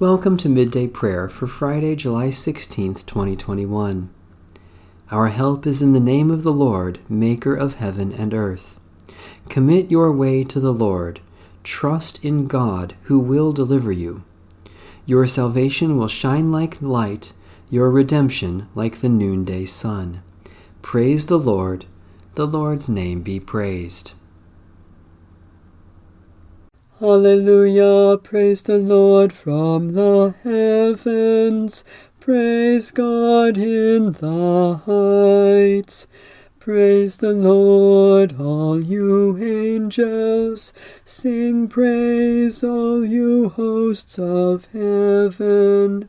Welcome to Midday Prayer for Friday, July 16th, 2021. Our help is in the name of the Lord, Maker of heaven and earth. Commit your way to the Lord. Trust in God, who will deliver you. Your salvation will shine like light, your redemption like the noonday sun. Praise the Lord. The Lord's name be praised. Hallelujah, praise the Lord from the heavens. Praise God in the heights. Praise the Lord, all you angels. Sing praise, all you hosts of heaven.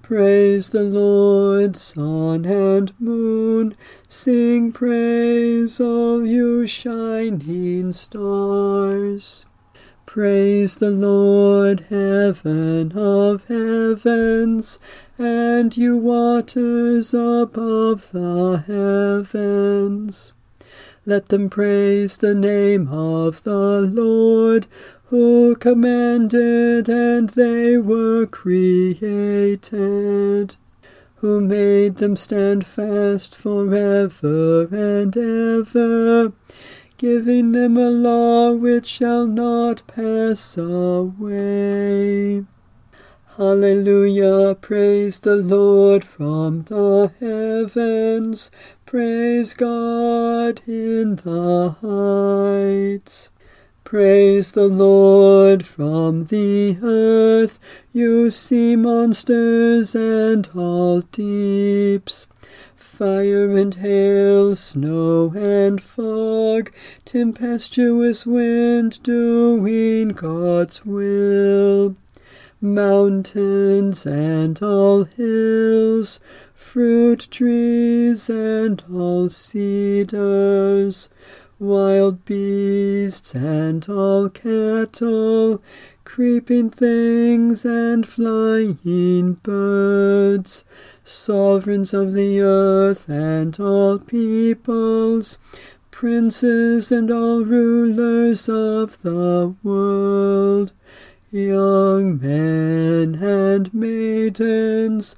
Praise the Lord, sun and moon. Sing praise, all you shining stars. Praise the Lord, heaven of heavens, and you waters above the heavens. Let them praise the name of the Lord, who commanded and they were created, who made them stand fast forever and ever giving them a law which shall not pass away. Hallelujah, praise the Lord from the heavens, praise God in the heights. Praise the Lord from the earth, you sea monsters and all deeps fire and hail, snow and fog, tempestuous wind doing God's will. Mountains and all hills, fruit trees and all cedars, wild beasts and all cattle, creeping things and flying birds sovereigns of the earth and all peoples, princes and all rulers of the world, young men and maidens,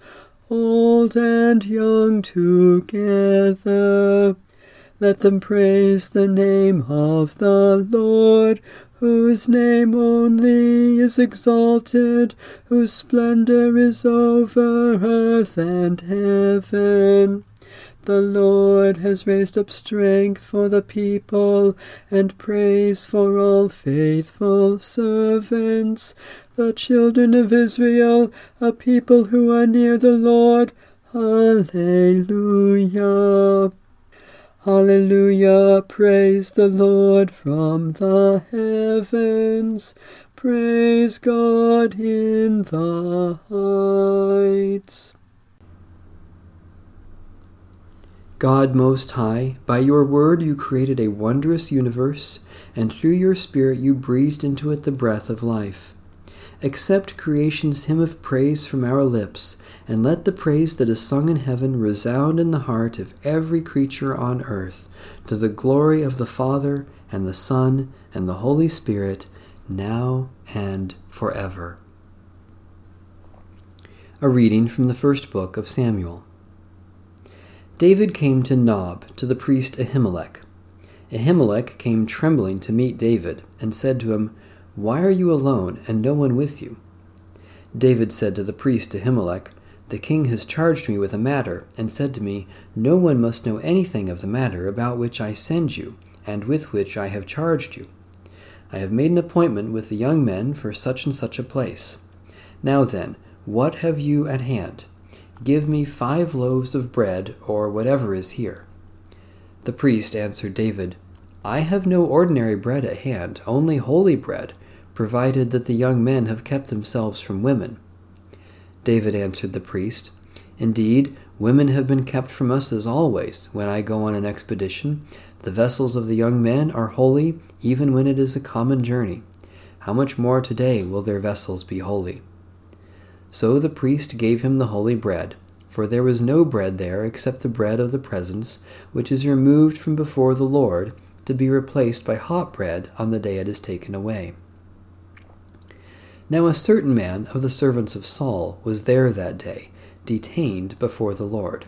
old and young together. Let them praise the name of the Lord, whose name only is exalted, whose splendor is over earth and heaven. The Lord has raised up strength for the people, and praise for all faithful servants, the children of Israel, a people who are near the Lord. Alleluia. Hallelujah, praise the Lord from the heavens, praise God in the heights. God Most High, by your word you created a wondrous universe, and through your Spirit you breathed into it the breath of life. Accept creation's hymn of praise from our lips and let the praise that is sung in heaven resound in the heart of every creature on earth, to the glory of the Father, and the Son, and the Holy Spirit, now and forever. A reading from the first book of Samuel. David came to Nob, to the priest Ahimelech. Ahimelech came trembling to meet David, and said to him, Why are you alone, and no one with you? David said to the priest Ahimelech, the king has charged me with a matter, and said to me, No one must know anything of the matter about which I send you, and with which I have charged you. I have made an appointment with the young men for such and such a place. Now then, what have you at hand? Give me five loaves of bread, or whatever is here. The priest answered David, I have no ordinary bread at hand, only holy bread, provided that the young men have kept themselves from women. David answered the priest, Indeed, women have been kept from us as always when I go on an expedition. The vessels of the young men are holy, even when it is a common journey. How much more today will their vessels be holy? So the priest gave him the holy bread, for there was no bread there except the bread of the presence, which is removed from before the Lord, to be replaced by hot bread on the day it is taken away. Now a certain man of the servants of Saul was there that day, detained before the Lord.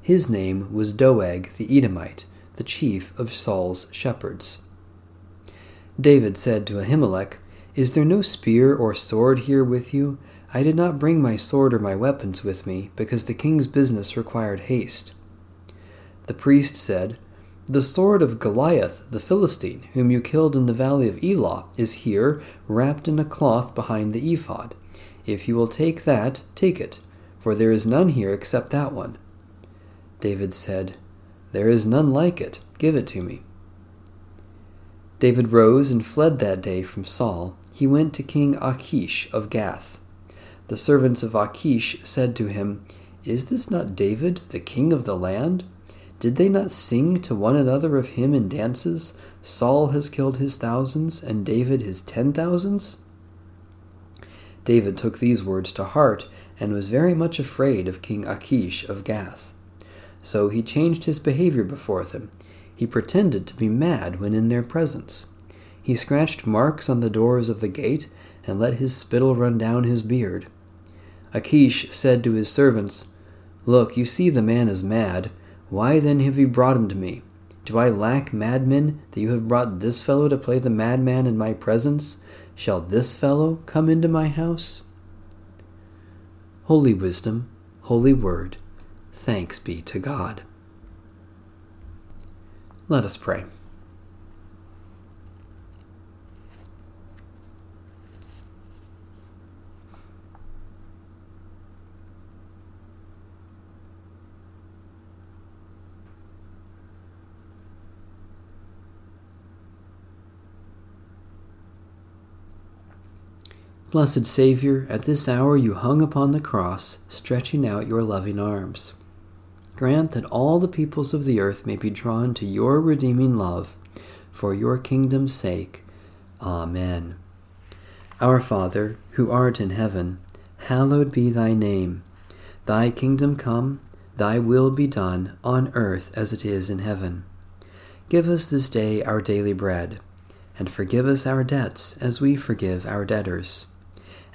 His name was Doeg the Edomite, the chief of Saul's shepherds. David said to Ahimelech, Is there no spear or sword here with you? I did not bring my sword or my weapons with me, because the king's business required haste. The priest said, The sword of Goliath the Philistine, whom you killed in the valley of Elah, is here, wrapped in a cloth behind the ephod. If you will take that, take it, for there is none here except that one. David said, There is none like it. Give it to me. David rose and fled that day from Saul. He went to King Achish of Gath. The servants of Achish said to him, Is this not David, the king of the land? Did they not sing to one another of him in dances? Saul has killed his thousands, and David his ten thousands? David took these words to heart, and was very much afraid of King Achish of Gath. So he changed his behavior before them. He pretended to be mad when in their presence. He scratched marks on the doors of the gate, and let his spittle run down his beard. Achish said to his servants, Look, you see the man is mad. Why then have you brought him to me? Do I lack madmen that you have brought this fellow to play the madman in my presence? Shall this fellow come into my house? Holy Wisdom, Holy Word, thanks be to God. Let us pray. Blessed Saviour, at this hour you hung upon the cross, stretching out your loving arms. Grant that all the peoples of the earth may be drawn to your redeeming love, for your kingdom's sake. Amen. Our Father, who art in heaven, hallowed be thy name. Thy kingdom come, thy will be done, on earth as it is in heaven. Give us this day our daily bread, and forgive us our debts as we forgive our debtors